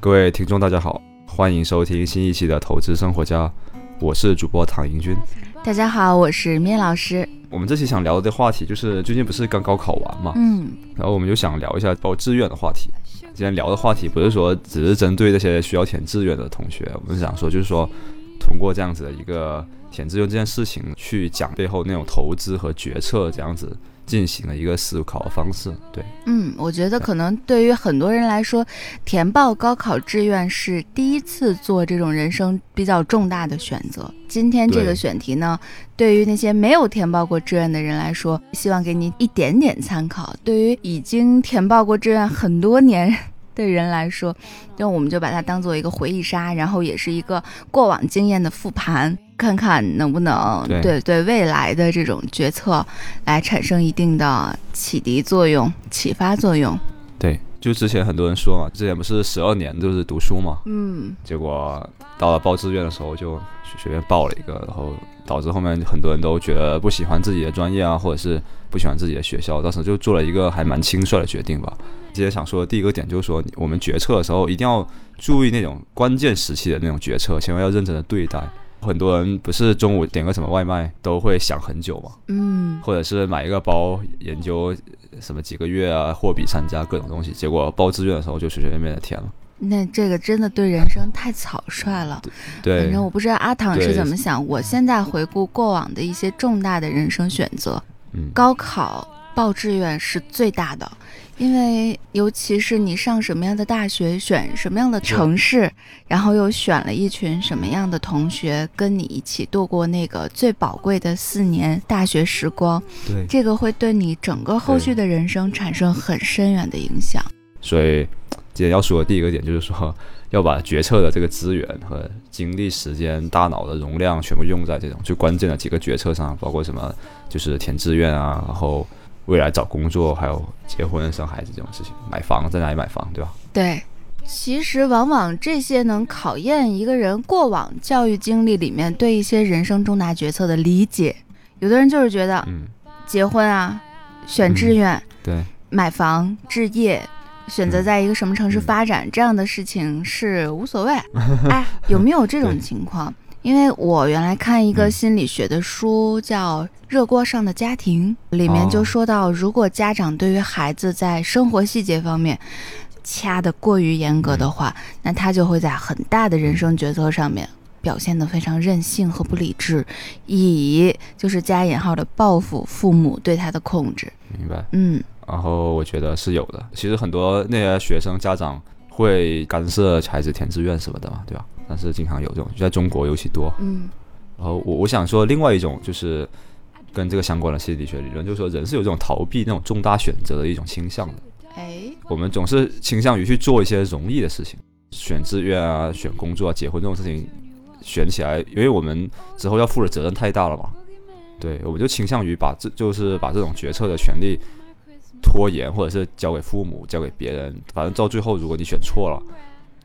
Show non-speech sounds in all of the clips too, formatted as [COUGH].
各位听众，大家好，欢迎收听新一期的《投资生活家》，我是主播唐英军。大家好，我是面老师。我们这期想聊的话题就是最近不是刚高考完嘛，嗯，然后我们就想聊一下报志愿的话题。今天聊的话题不是说只是针对那些需要填志愿的同学，我们想说就是说通过这样子的一个填志愿这件事情去讲背后那种投资和决策这样子。进行了一个思考的方式，对，嗯，我觉得可能对于很多人来说，填报高考志愿是第一次做这种人生比较重大的选择。今天这个选题呢，对于那些没有填报过志愿的人来说，希望给你一点点参考；对于已经填报过志愿很多年的人来说，那我们就把它当做一个回忆杀，然后也是一个过往经验的复盘。看看能不能对对未来的这种决策来产生一定的启迪作用、启发作用。对，就之前很多人说嘛，之前不是十二年都是读书嘛，嗯，结果到了报志愿的时候就随便报了一个，然后导致后面很多人都觉得不喜欢自己的专业啊，或者是不喜欢自己的学校，当时就做了一个还蛮轻率的决定吧。今天想说的第一个点就是说，我们决策的时候一定要注意那种关键时期的那种决策，千万要认真的对待。很多人不是中午点个什么外卖都会想很久嘛，嗯，或者是买一个包研究什么几个月啊，货比三家各种东西，结果报志愿的时候就随随便便的填了。那这个真的对人生太草率了。对，反正我不知道阿唐是怎么想。我现在回顾过往的一些重大的人生选择，嗯，高考报志愿是最大的。因为，尤其是你上什么样的大学，选什么样的城市，然后又选了一群什么样的同学跟你一起度过那个最宝贵的四年大学时光，对，这个会对你整个后续的人生产生很深远的影响。所以，今天要说的第一个点就是说，要把决策的这个资源和精力、时间、大脑的容量全部用在这种最关键的几个决策上，包括什么，就是填志愿啊，然后。未来找工作，还有结婚、生孩子这种事情，买房在哪里买房，对吧？对，其实往往这些能考验一个人过往教育经历里面对一些人生重大决策的理解。有的人就是觉得，嗯，结婚啊，选志愿，对，买房、置业，选择在一个什么城市发展，这样的事情是无所谓。[LAUGHS] 哎，有没有这种情况？因为我原来看一个心理学的书，叫《热锅上的家庭》，里面就说到，如果家长对于孩子在生活细节方面掐得过于严格的话，那他就会在很大的人生决策上面表现得非常任性和不理智，以就是加引号的报复父母对他的控制。明白。嗯。然后我觉得是有的。其实很多那些学生家长会干涉孩子填志愿什么的嘛，对吧？但是经常有这种，在中国尤其多。嗯，然后我我想说，另外一种就是跟这个相关的心理学理论，就是说人是有这种逃避那种重大选择的一种倾向的。哎，我们总是倾向于去做一些容易的事情，选志愿啊、选工作、啊、结婚这种事情，选起来，因为我们之后要负的责任太大了嘛。对，我们就倾向于把这就是把这种决策的权利拖延，或者是交给父母、交给别人。反正到最后，如果你选错了，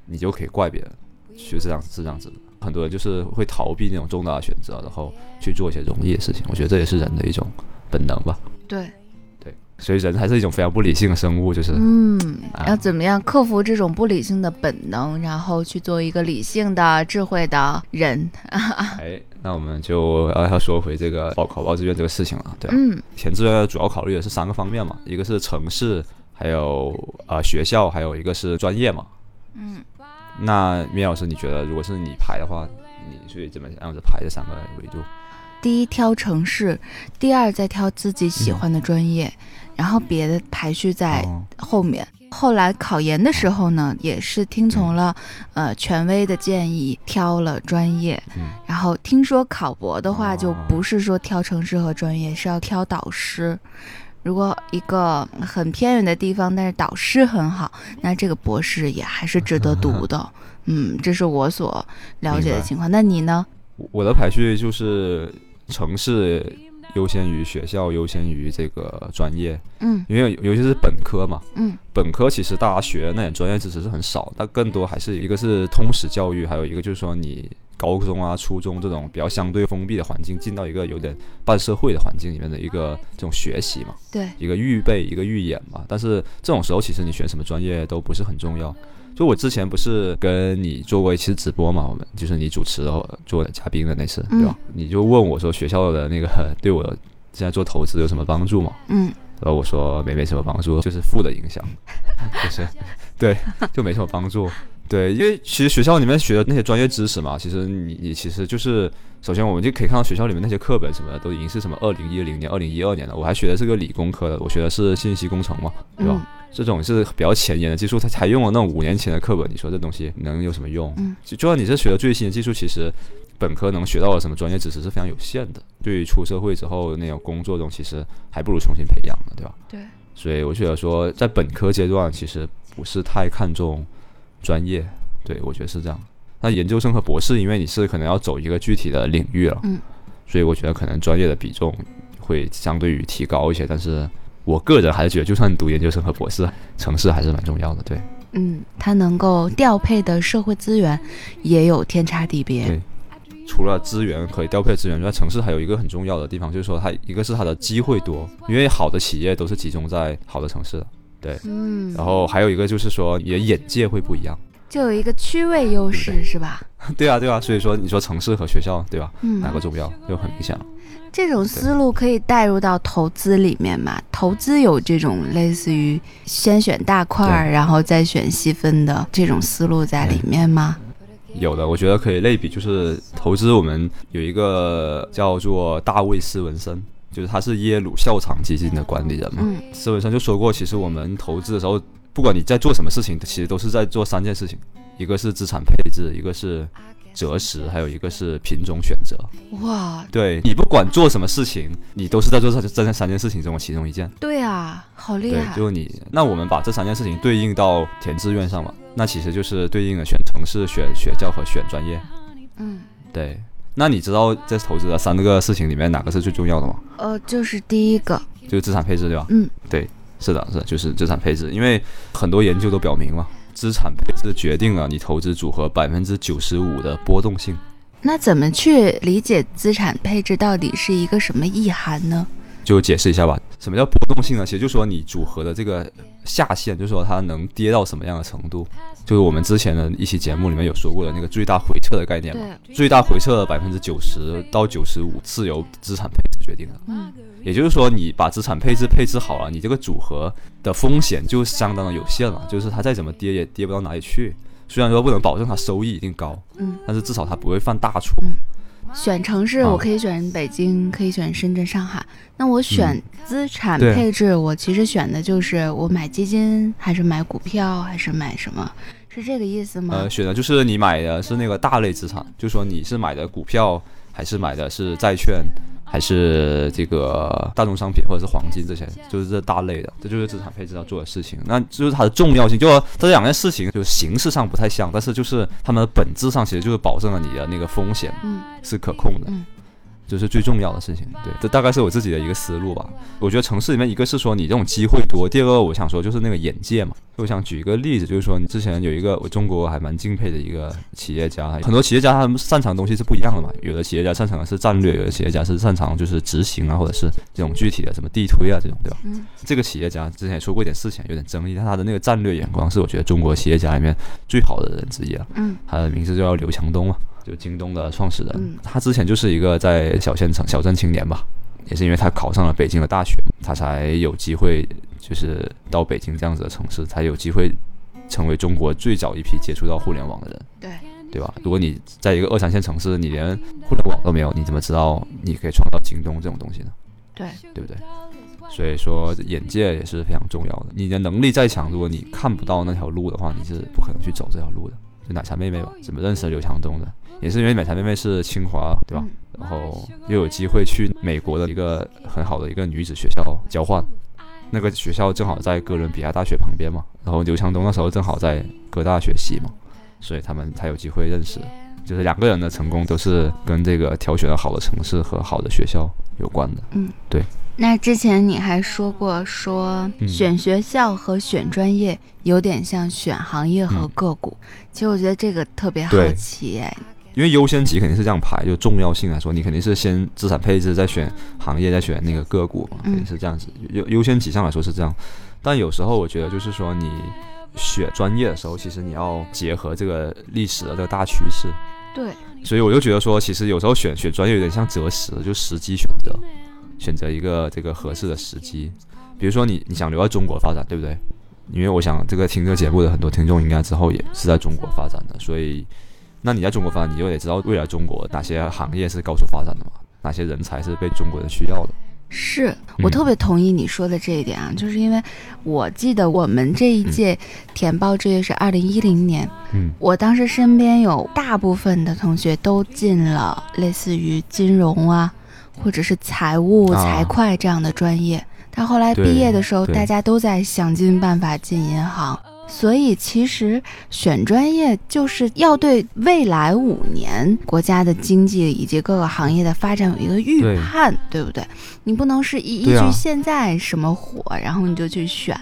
你就可以怪别人。是这样，是这样子的。很多人就是会逃避那种重大的选择，然后去做一些容易的事情。我觉得这也是人的一种本能吧。对，对，所以人还是一种非常不理性的生物，就是嗯，要怎么样克服这种不理性的本能，然后去做一个理性的、智慧的人。[LAUGHS] 哎，那我们就要要说回这个报考报志愿这个事情了。对吧，嗯，填志愿主要考虑的是三个方面嘛，一个是城市，还有呃学校，还有一个是专业嘛。嗯。那米老师，你觉得如果是你排的话，你是怎么样子排这三个维度？第一挑城市，第二再挑自己喜欢的专业，然后别的排序在后面。后来考研的时候呢，也是听从了呃权威的建议挑了专业。然后听说考博的话，就不是说挑城市和专业，是要挑导师。如果一个很偏远的地方，但是导师很好，那这个博士也还是值得读的。[LAUGHS] 嗯，这是我所了解的情况。那你呢？我的排序就是城市优先于学校，优先于这个专业。嗯，因为尤其是本科嘛。嗯，本科其实大家学那点专业知识是很少，但更多还是一个是通识教育，还有一个就是说你。高中啊、初中这种比较相对封闭的环境，进到一个有点半社会的环境里面的一个这种学习嘛，对，一个预备、一个预演嘛。但是这种时候，其实你选什么专业都不是很重要，就我之前不是跟你做过一期直播嘛？我们就是你主持做的嘉宾的那次，对吧？你就问我说学校的那个对我现在做投资有什么帮助吗？嗯，然后我说没没什么帮助，就是负的影响，[LAUGHS] 就是对，就没什么帮助。对，因为其实学校里面学的那些专业知识嘛，其实你你其实就是，首先我们就可以看到学校里面那些课本什么的都已经是什么二零一零年、二零一二年的。我还学的是个理工科的，我学的是信息工程嘛，对吧？这种是比较前沿的技术，它才用了那种五年前的课本，你说这东西能有什么用？嗯，就就算你是学的最新的技术，其实本科能学到的什么专业知识是非常有限的。对于出社会之后那种工作中，其实还不如重新培养呢，对吧？对。所以我觉得说，在本科阶段其实不是太看重专业。对，我觉得是这样。那研究生和博士，因为你是可能要走一个具体的领域了，嗯，所以我觉得可能专业的比重会相对于提高一些。但是我个人还是觉得，就算你读研究生和博士，城市还是蛮重要的。对，嗯，它能够调配的社会资源也有天差地别。对，除了资源可以调配资源，之外城市还有一个很重要的地方，就是说它一个是它的机会多，因为好的企业都是集中在好的城市的。对，嗯，然后还有一个就是说你的眼界会不一样。就有一个区位优势，是吧？[LAUGHS] 对啊，对啊，所以说你说城市和学校，对吧？嗯，哪个重要就很明显了。这种思路可以带入到投资里面嘛？投资有这种类似于先选大块儿，然后再选细分的这种思路在里面吗？有的，我觉得可以类比，就是投资，我们有一个叫做大卫斯文森，就是他是耶鲁校场基金的管理人嘛。斯文森就说过，其实我们投资的时候。不管你在做什么事情，其实都是在做三件事情，一个是资产配置，一个是择时，还有一个是品种选择。哇，对你不管做什么事情，你都是在做这这三件事情中的其中一件。对啊，好厉害。对，就你，那我们把这三件事情对应到填志愿上嘛，那其实就是对应的选城市、选学校和选专业。嗯，对。那你知道在投资的三个事情里面哪个是最重要的吗？呃，就是第一个，就是资产配置，对吧？嗯，对。是的，是的就是资产配置，因为很多研究都表明嘛，资产配置决定了你投资组合百分之九十五的波动性。那怎么去理解资产配置到底是一个什么意涵呢？就解释一下吧，什么叫波动性呢？其实就说你组合的这个下限，就是说它能跌到什么样的程度。就是我们之前的一期节目里面有说过的那个最大回撤的概念嘛，最大回撤百分之九十到九十五是由资产配置决定的。嗯。也就是说，你把资产配置配置好了，你这个组合的风险就相当的有限了。就是它再怎么跌也跌不到哪里去。虽然说不能保证它收益一定高，嗯，但是至少它不会犯大错。嗯，选城市我可以选北京，可以选深圳、上海。那我选资产配置，我其实选的就是我买基金还是买股票还是买什么？是这个意思吗？呃，选的就是你买的是那个大类资产，就说你是买的股票还是买的是债券。还是这个大宗商品或者是黄金这些，就是这大类的，这就是资产配置要做的事情。那就是它的重要性，就这两件事情就是形式上不太像，但是就是它们的本质上其实就是保证了你的那个风险是可控的。就是最重要的事情，对，这大概是我自己的一个思路吧。我觉得城市里面，一个是说你这种机会多，第二个我想说就是那个眼界嘛。我想举一个例子，就是说你之前有一个我中国还蛮敬佩的一个企业家，很多企业家他们擅长的东西是不一样的嘛。有的企业家擅长的是战略，有的企业家是擅长就是执行啊，或者是这种具体的什么地推啊这种，对吧？嗯。这个企业家之前也说过一点事情，有点争议，但他的那个战略眼光是我觉得中国企业家里面最好的人之一了。嗯。他的名字叫刘强东嘛。就京东的创始人，他之前就是一个在小县城、小镇青年吧，也是因为他考上了北京的大学，他才有机会就是到北京这样子的城市，才有机会成为中国最早一批接触到互联网的人。对，对吧？如果你在一个二三线城市，你连互联网都没有，你怎么知道你可以创造京东这种东西呢？对，对不对？所以说眼界也是非常重要的。你的能力再强，如果你看不到那条路的话，你是不可能去走这条路的。就奶茶妹妹吧，怎么认识刘强东的？也是因为奶茶妹妹是清华，对吧？然后又有机会去美国的一个很好的一个女子学校交换，那个学校正好在哥伦比亚大学旁边嘛。然后刘强东那时候正好在哥大学习嘛，所以他们才有机会认识。就是两个人的成功都是跟这个挑选了好的城市和好的学校有关的。嗯，对。那之前你还说过，说选学校和选专业有点像选行业和个股。其实我觉得这个特别好奇哎，因为优先级肯定是这样排，就重要性来说，你肯定是先资产配置，再选行业，再选那个个股嘛，肯定是这样子。优优先级上来说是这样，但有时候我觉得就是说你选专业的时候，其实你要结合这个历史的这个大趋势。对，所以我就觉得说，其实有时候选选专业有点像择时，就时机选择，选择一个这个合适的时机。比如说你你想留在中国发展，对不对？因为我想这个听这个节目的很多听众应该之后也是在中国发展的，所以那你在中国发展，你就得知道未来中国哪些行业是高速发展的嘛，哪些人才是被中国人需要的。是我特别同意你说的这一点啊，就是因为我记得我们这一届填报志愿是二零一零年，嗯，我当时身边有大部分的同学都进了类似于金融啊，或者是财务、财会这样的专业，但后来毕业的时候，大家都在想尽办法进银行。所以，其实选专业就是要对未来五年国家的经济以及各个行业的发展有一个预判，对不对？你不能是依依据现在什么火，然后你就去选。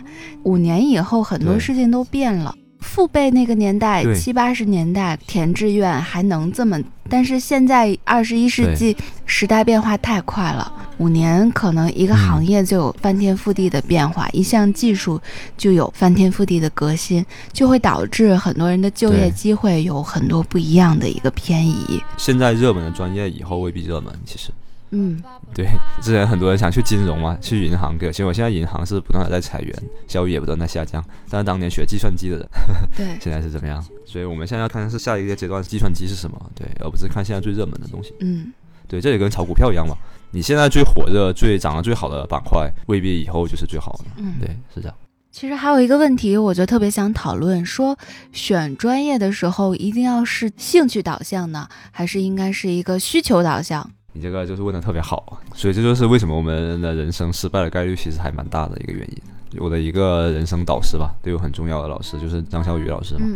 五年以后，很多事情都变了。父辈那个年代，七八十年代填志愿还能这么，但是现在二十一世纪时代变化太快了，五年可能一个行业就有翻天覆地的变化，一项技术就有翻天覆地的革新，就会导致很多人的就业机会有很多不一样的一个偏移。现在热门的专业以后未必热门，其实。嗯，对，之前很多人想去金融嘛，去银行，可结果现在银行是不断的在裁员，效率也不断在下降。但是当年学计算机的人，对，[LAUGHS] 现在是怎么样？所以我们现在要看的是下一个阶段计算机是什么，对，而不是看现在最热门的东西。嗯，对，这也跟炒股票一样嘛，你现在最火热、最涨得最好的板块，未必以后就是最好的。嗯，对，是这样。其实还有一个问题，我就特别想讨论，说选专业的时候一定要是兴趣导向呢，还是应该是一个需求导向？你这个就是问的特别好，所以这就是为什么我们的人生失败的概率其实还蛮大的一个原因。我的一个人生导师吧，对我很重要的老师就是张小雨老师嘛，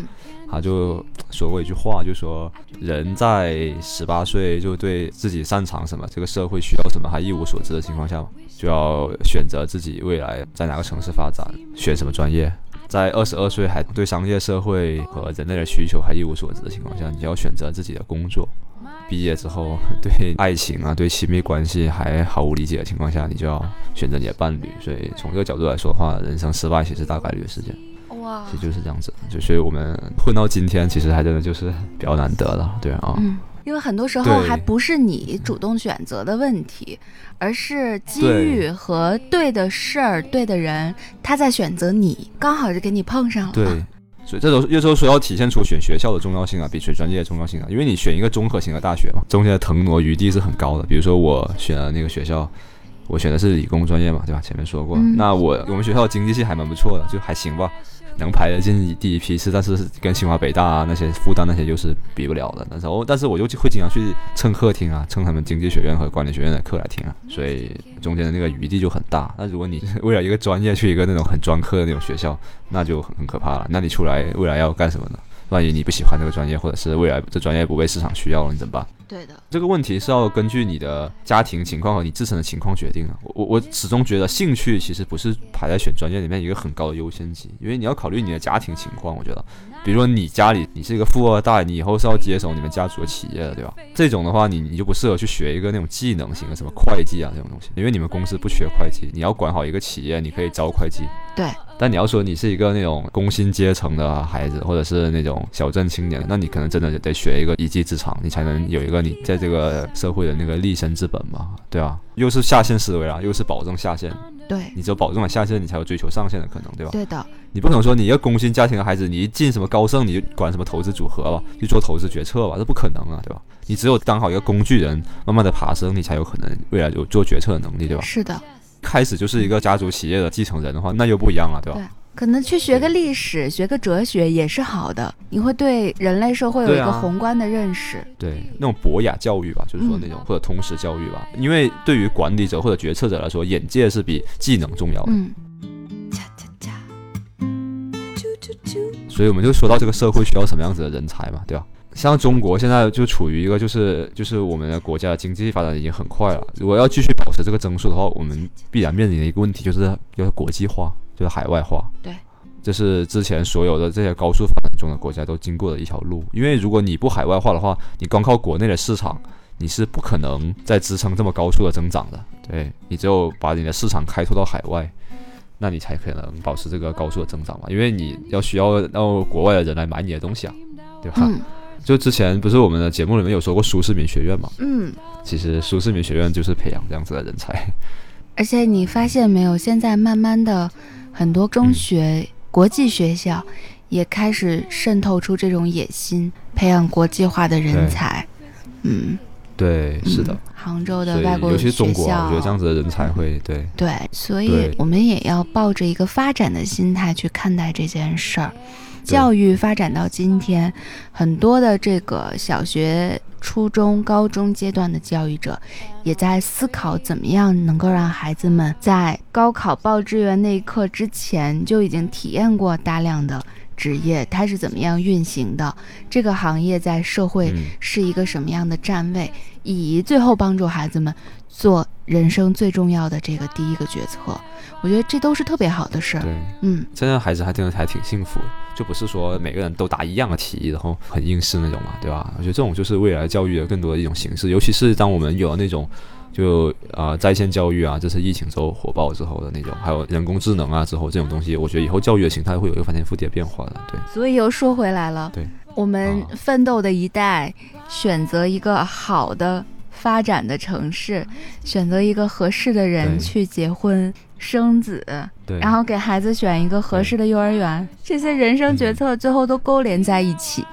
他就说过一句话，就说人在十八岁就对自己擅长什么，这个社会需要什么还一无所知的情况下，就要选择自己未来在哪个城市发展，选什么专业。在二十二岁还对商业社会和人类的需求还一无所知的情况下，你要选择自己的工作。毕业之后，[LAUGHS] 对爱情啊，对亲密关系还毫无理解的情况下，你就要选择你的伴侣。所以从这个角度来说的话，人生失败其实大概率的事件。哇，其实就是这样子。就所以我们混到今天，其实还真的就是比较难得了，对啊。嗯，因为很多时候还不是你主动选择的问题，而是机遇和对的事儿、对的人，他在选择你，刚好就给你碰上了。对。所以这时候说要体现出选学校的重要性啊，比选专业的重要性啊，因为你选一个综合型的大学嘛，中间的腾挪余地是很高的。比如说我选的那个学校，我选的是理工专业嘛，对吧？前面说过，那我我们学校经济系还蛮不错的，就还行吧。能排得进第一批次，但是跟清华北大啊那些复旦那些又是比不了的。那时候，但是我就会经常去蹭课听啊，蹭他们经济学院和管理学院的课来听啊，所以中间的那个余地就很大。那如果你为了一个专业去一个那种很专科的那种学校，那就很很可怕了。那你出来未来要干什么呢？万一你不喜欢这个专业，或者是未来这专业不被市场需要了，你怎么办？对的，这个问题是要根据你的家庭情况和你自身的情况决定的。我我始终觉得兴趣其实不是排在选专业里面一个很高的优先级，因为你要考虑你的家庭情况。我觉得，比如说你家里你是一个富二代，你以后是要接手你们家族的企业的，对吧？这种的话，你你就不适合去学一个那种技能型的什么会计啊这种东西，因为你们公司不缺会计，你要管好一个企业，你可以招会计。对。但你要说你是一个那种工薪阶层的孩子，或者是那种小镇青年，那你可能真的得学一个一技之长，你才能有一个你在这个社会的那个立身之本嘛，对吧？又是下线思维啊，又是保证下线。对，你只有保证了下线，你才有追求上线的可能，对吧？对的。你不可能说你一个工薪家庭的孩子，你一进什么高盛，你就管什么投资组合吧，去做投资决策吧，这不可能啊，对吧？你只有当好一个工具人，慢慢的爬升，你才有可能未来有做决策的能力，对吧？是的。开始就是一个家族企业的继承人的话，那又不一样了，对吧？对。可能去学个历史，学个哲学也是好的，你会对人类社会有一个宏观的认识。对，那种博雅教育吧，就是说那种或者通识教育吧，因为对于管理者或者决策者来说，眼界是比技能重要的。嗯。所以我们就说到这个社会需要什么样子的人才嘛，对吧？像中国现在就处于一个就是就是我们的国家的经济发展已经很快了，如果要继续保持这个增速的话，我们必然面临的一个问题就是要国际化。就是海外化，对，这是之前所有的这些高速发展中的国家都经过的一条路。因为如果你不海外化的话，你光靠国内的市场，你是不可能再支撑这么高速的增长的。对你只有把你的市场开拓到海外，那你才可能保持这个高速的增长嘛。因为你要需要让国外的人来买你的东西啊，对吧？嗯就之前不是我们的节目里面有说过苏世民学院嘛？嗯，其实苏世民学院就是培养这样子的人才。而且你发现没有，现在慢慢的很多中学、国际学校也开始渗透出这种野心，培养国际化的人才。嗯，对，是的嗯。杭州的外国尤其是中国啊，我觉得这。样子的人才会对对，所以我们也要抱着一个发展的心态去看待这件事儿。教育发展到今天，很多的这个小学、初中、高中阶段的教育者，也在思考怎么样能够让孩子们在高考报志愿那一刻之前就已经体验过大量的职业，它是怎么样运行的，这个行业在社会嗯是一个什么样的站位，以最后帮助孩子们做人生最重要的这个第一个决策。我觉得这都是特别好的事儿。对。嗯，现在孩子还真的还挺幸福，就不是说每个人都答一样的题，然后很应试那种嘛，对吧？我觉得这种就是未来教育的更多的一种形式，尤其是当我们有了那种就啊、呃在线教育啊，这是疫情之后火爆之后的那种，还有人工智能啊之后这种东西，我觉得以后教育的形态会有一个翻天覆地的变化的。对，所以又说回来了，对，我们啊奋斗的一代，选择一个好的发展的城市，选择一个合适的人去结婚生子，对，然后给孩子选一个合适的幼儿园，这些人生决策最后都勾连在一起，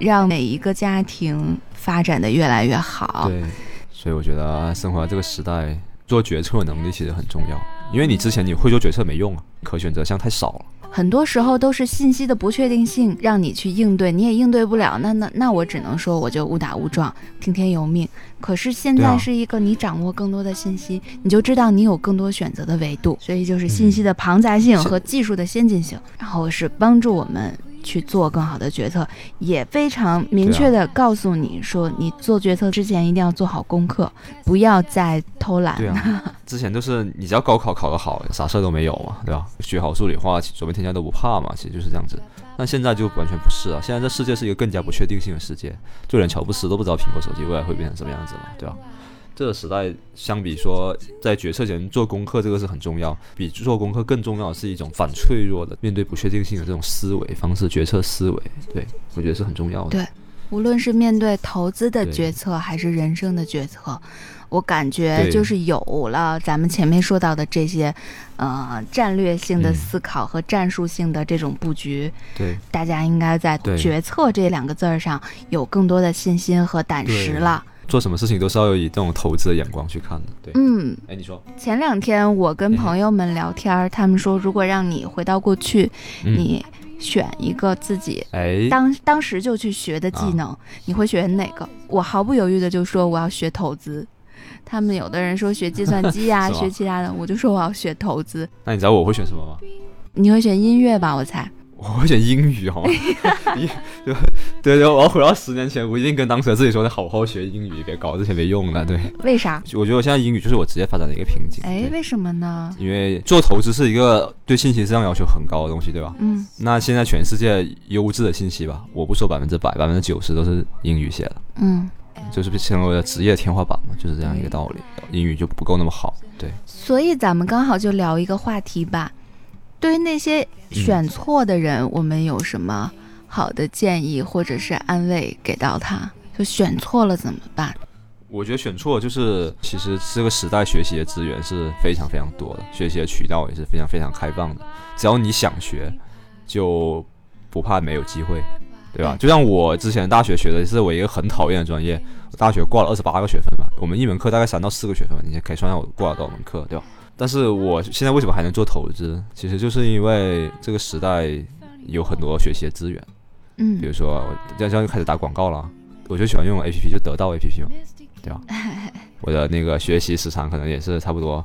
让每一个家庭发展的越来越好。对，所以我觉得生活在这个时代，做决策能力其实很重要，因为你之前你会做决策没用啊，可选择项太少了。很多时候都是信息的不确定性让你去应对，你也应对不了，那那那我只能说我就误打误撞，听天由命。可是现在是一个你掌握更多的信息，你就知道你有更多选择的维度，所以就是信息的庞杂性和技术的先进性，然后是帮助我们。去做更好的决策，也非常明确的告诉你说，你做决策之前一定要做好功课，不要再偷懒。对啊，之前都是你只要高考考得好，啥事儿都没有嘛，对吧？学好数理化，走遍天下都不怕嘛，其实就是这样子。但现在就完全不是啊，现在这世界是一个更加不确定性的世界，就连乔布斯都不知道苹果手机未来会变成什么样子嘛，对吧？这个时代相比说，在决策前做功课，这个是很重要。比做功课更重要的是一种反脆弱的面对不确定性的这种思维方式、决策思维。对我觉得是很重要的。对无论是面对投资的决策，还是人生的决策，我感觉就是有了咱们前面说到的这些，呃，战略性的嗯思考和战术性的这种布局，对大家应该在决策这两个字儿上有更多的信心和胆识对了。做什么事情都是要以这种投资的眼光去看的。对，嗯，哎，你说，前两天我跟嗯朋友们聊天儿，他们说，如果让你回到过去，嗯，你选一个自己哎，当当时就去学的技啊能，你会选哪个？我毫不犹豫的就说我要学投资。他们有的人说学计算机 [LAUGHS] 呀、学其他的，我就说我要学投资。那你知道我会选什么吗？你会选音乐吧？我猜。我会选英语，[LAUGHS] 好吗？英对对对，我要回到十年前，我一定跟当时的自己说，的好好学英语，别搞这些没用的。对，为啥？我觉得我现在英语就是我职业发展的一个瓶颈。哎，为什么呢？因为做投资是一个对信息质量要求很高的东西，对吧？嗯那现在全世界优质的信息吧，我不说百分之百，百分之九十都是英语写的，嗯，就是成为了职业天花板嘛，就是这样一个道理。英语就不够那么好，对，所以咱们刚好就聊一个话题吧。对于那些选错的人，我们有什么好的建议或者是安慰给到他？就选错了怎么办？我觉得选错就是，其实这个时代学习的资源是非常非常多的，学习的渠道也是非常非常开放的。只要你想学，就不怕没有机会，对吧？就像我之前大学学的是我一个很讨厌的专业，我大学挂了二十八个学分吧，我们一门课大概三到四个学分，你可以算下我挂了多少门课，对吧？但是我现在为什么还能做投资？其实就是因为这个时代有很多学习的资源，嗯比如说我这样就开始打广告了，我就喜欢用 A P P，就得到 A P P 嘛，对吧？[LAUGHS] 我的那个学习时长可能也是差不多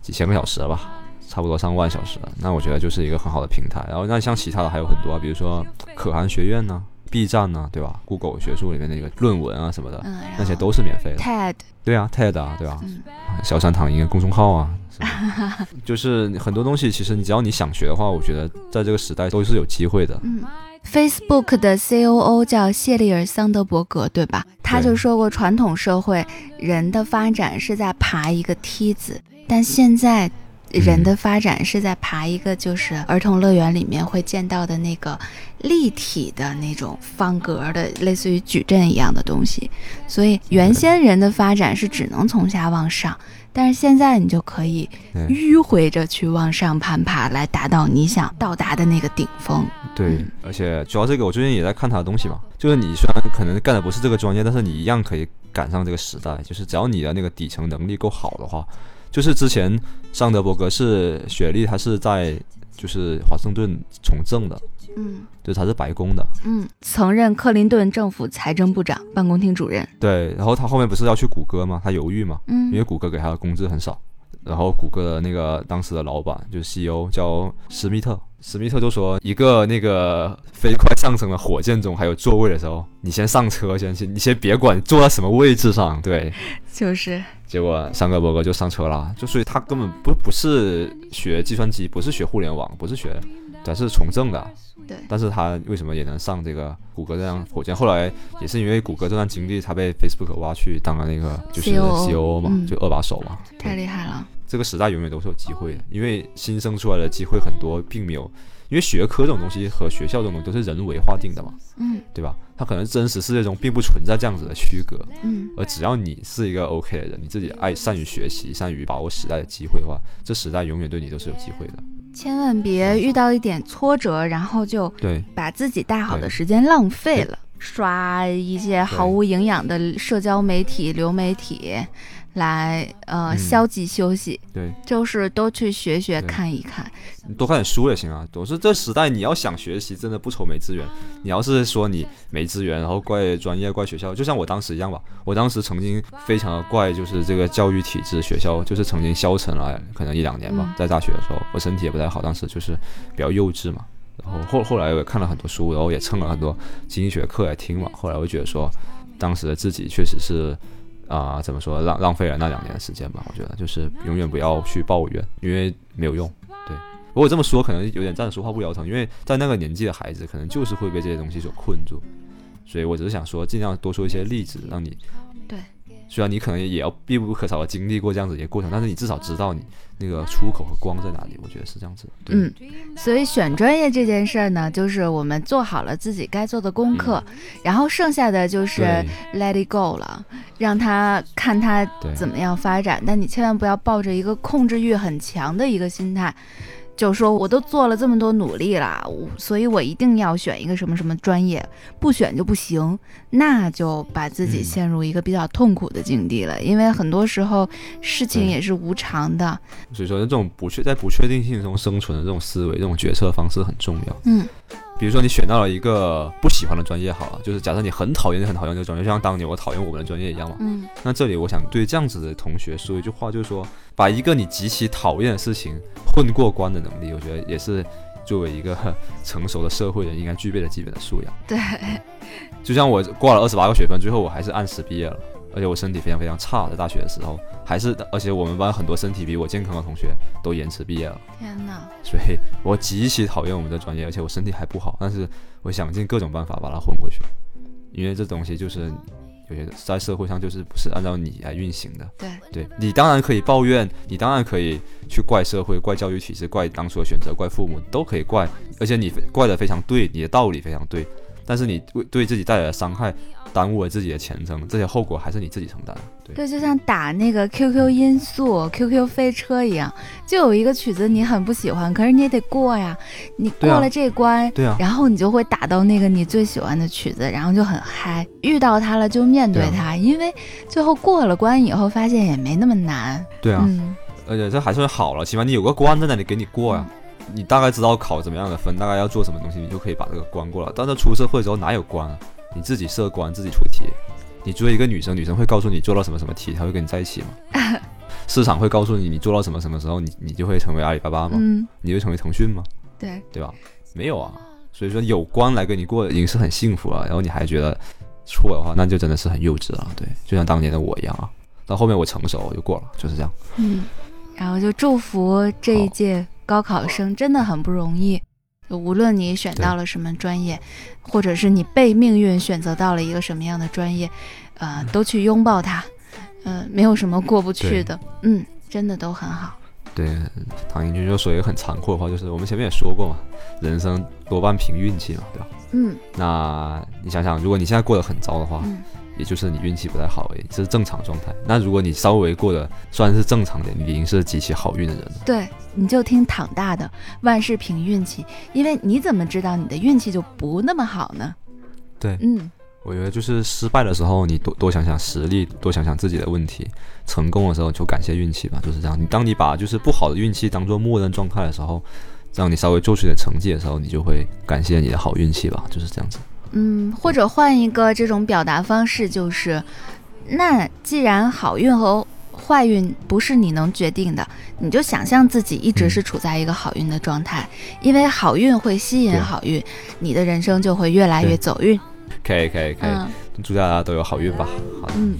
几千个小时吧，差不多上万小时了。那我觉得就是一个很好的平台。然后那像其他的还有很多啊，比如说可汗学院呢、B 站呢，对吧？Google 学术里面那个论文啊什么的，嗯，那些都是免费的。TED，对啊，TED 啊，对吧？嗯小山堂一个公众号啊，[LAUGHS] 就是很多东西，其实你只要你想学的话，我觉得在这个时代都是有机会的。嗯，Facebook 的 COO 叫谢利尔·桑德伯格，对吧？他就说过，传统社会人的发展是在爬一个梯子，但现在人的发展是在爬一个就是儿童乐园里面会见到的那个立体的那种方格的，类似于矩阵一样的东西。所以原先人的发展是只能从下往上，但是现在你就可以迂回着去往上攀爬，来达到你想到达的那个顶峰。对，而且主要这个我最近也在看他的东西嘛，就是你虽然可能干的不是这个专业，但是你一样可以赶上这个时代，就是只要你的那个底层能力够好的话。就是之前桑德伯格是雪莉，他是在就是华盛顿从政的，嗯，对他是白宫的，嗯，曾任克林顿政府财政部长办公厅主任，对，然后他后面不是要去谷歌吗？他犹豫嘛，嗯，因为谷歌给他的工资很少，然后谷歌的那个当时的老板就是 CEO 叫施密特，施密特就说一个那个飞快上升的火箭中还有座位的时候，你先上车先，先你先别管坐在什么位置上，对，就是。结果桑德伯格就上车了，就所以他根本不不是学计算机，不是学互联网，不是学，他是从政的。对。但是他为什么也能上这个谷歌这样火箭？后来也是因为谷歌这段经历，他被 Facebook 挖去当了那个就是 COO 嘛，就二把手嘛。太厉害了！这个时代永远都是有机会的，因为新生出来的机会很多，并没有。因为学科这种东西和学校这种东西都是人为划定的嘛，嗯，对吧？它可能真实世界中并不存在这样子的区隔，嗯，而只要你是一个 OK 的人，你自己爱善于学习，善于把握时代的机会的话，这时代永远对你都是有机会的。千万别遇到一点挫折，然后就对把自己大好的时间浪费了，刷一些毫无营养的社交媒体、流媒体。来，呃，消极休息，对，就是多去学学看一看，多看点书也行啊。总是这时代，你要想学习，真的不愁没资源。你要是说你没资源，然后怪专业、怪学校，就像我当时一样吧。我当时曾经非常的怪，就是这个教育体制、学校，就是曾经消沉了，可能一两年吧。在大学的时候，我身体也不太好，当时就是比较幼稚嘛。然后后后来我也看了很多书，然后也蹭了很多经济学课来听嘛。后来我觉得说，当时的自己确实是。啊，怎么说浪浪费了那两年的时间吧？我觉得就是永远不要去抱怨，因为没有用。对，如果这么说可能有点站着说话不腰疼，因为在那个年纪的孩子可能就是会被这些东西所困住，所以我只是想说，尽量多说一些例子，让你对。虽然你可能也要必不可少的经历过这样子一个过程，但是你至少知道你那个出口和光在哪里。我觉得是这样子。嗯，所以选专业这件事儿呢，就是我们做好了自己该做的功课，然后剩下的就是 let it go 了，让他看他怎么样发展。但你千万不要抱着一个控制欲很强的一个心态。就说我都做了这么多努力了，所以我一定要选一个什么什么专业，不选就不行，那就把自己陷入一个比较痛苦的境地了。因为很多时候事情也是无常的，所以说这种不确在不确定性中生存的这种思维、这种决策方式很重要。嗯。比如说你选到了一个不喜欢的专业，好了，就是假设你很讨厌、很讨厌这个专业，就像当年我讨厌我们的专业一样嘛。嗯。那这里我想对这样子的同学说一句话，就是说，把一个你极其讨厌的事情混过关的能力，我觉得也是作为一个 [LAUGHS] 成熟的社会人应该具备的基本的素养。对。就像我挂了二十八个学分，最后我还是按时毕业了。而且我身体非常非常差，在大学的时候，还是而且我们班很多身体比我健康的同学都延迟毕业了。天哪！所以我极其讨厌我们的专业，而且我身体还不好，但是我想尽各种办法把它混过去，因为这东西就是有些在社会上就是不是按照你来运行的。对，对你当然可以抱怨，你当然可以去怪社会、怪教育体制、怪当初的选择、怪父母，都可以怪，而且你怪的非常对，你的道理非常对。但是你为对自己带来的伤害，耽误了自己的前程，这些后果还是你自己承担。对，就像打那个 QQ 音速、QQ 飞车一样，就有一个曲子你很不喜欢，可是你也得过呀。你过了这关，对啊，然后你就会打到那个你最喜欢的曲子，然后就很嗨。遇到它了就面对它，因为最后过了关以后，发现也没那么难。对啊，而且这还算好了，起码你有个关在那里给你过呀。你大概知道考怎么样的分，大概要做什么东西，你就可以把这个关过了。但是出社会之后哪有关啊？你自己设关，自己出题。你追一个女生，女生会告诉你做到什么什么题，她会跟你在一起吗？市场会告诉你你做到什么什么时候，你你就会成为阿里巴巴吗？嗯，你会成为腾讯吗？对，对吧？没有啊。所以说有关来跟你过已经是很幸福了，然后你还觉得错的话，那就真的是很幼稚了。对，就像当年的我一样啊。到后面我成熟，我就过了，就是这样。嗯，然后就祝福这一届。高考生真的很不容易，无论你选到了什么专业，或者是你被命运选择到了一个什么样的专业，呃，都去拥抱它，呃，没有什么过不去的，嗯，真的都很好。对，唐英军就说一个很残酷的话，就是我们前面也说过嘛，人生多半凭运气嘛，对吧？嗯，那你想想，如果你现在过得很糟的话，嗯也就是你运气不太好而已，这是正常状态。那如果你稍微过得算是正常点，你已经是极其好运的人了。对，你就听躺大的，万事凭运气，因为你怎么知道你的运气就不那么好呢？对，嗯，我觉得就是失败的时候，你多多想想实力，多想想自己的问题；成功的时候就感谢运气吧，就是这样。你当你把就是不好的运气当做默认状态的时候，让你稍微做出点成绩的时候，你就会感谢你的好运气吧，就是这样子。嗯，或者换一个这种表达方式，就是，那既然好运和坏运不是你能决定的，你就想象自己一直是处在一个好运的状态，因为好运会吸引好运，你的人生就会越来越走运。可以，可以，可以，嗯祝大家都有好运吧。好的。嗯。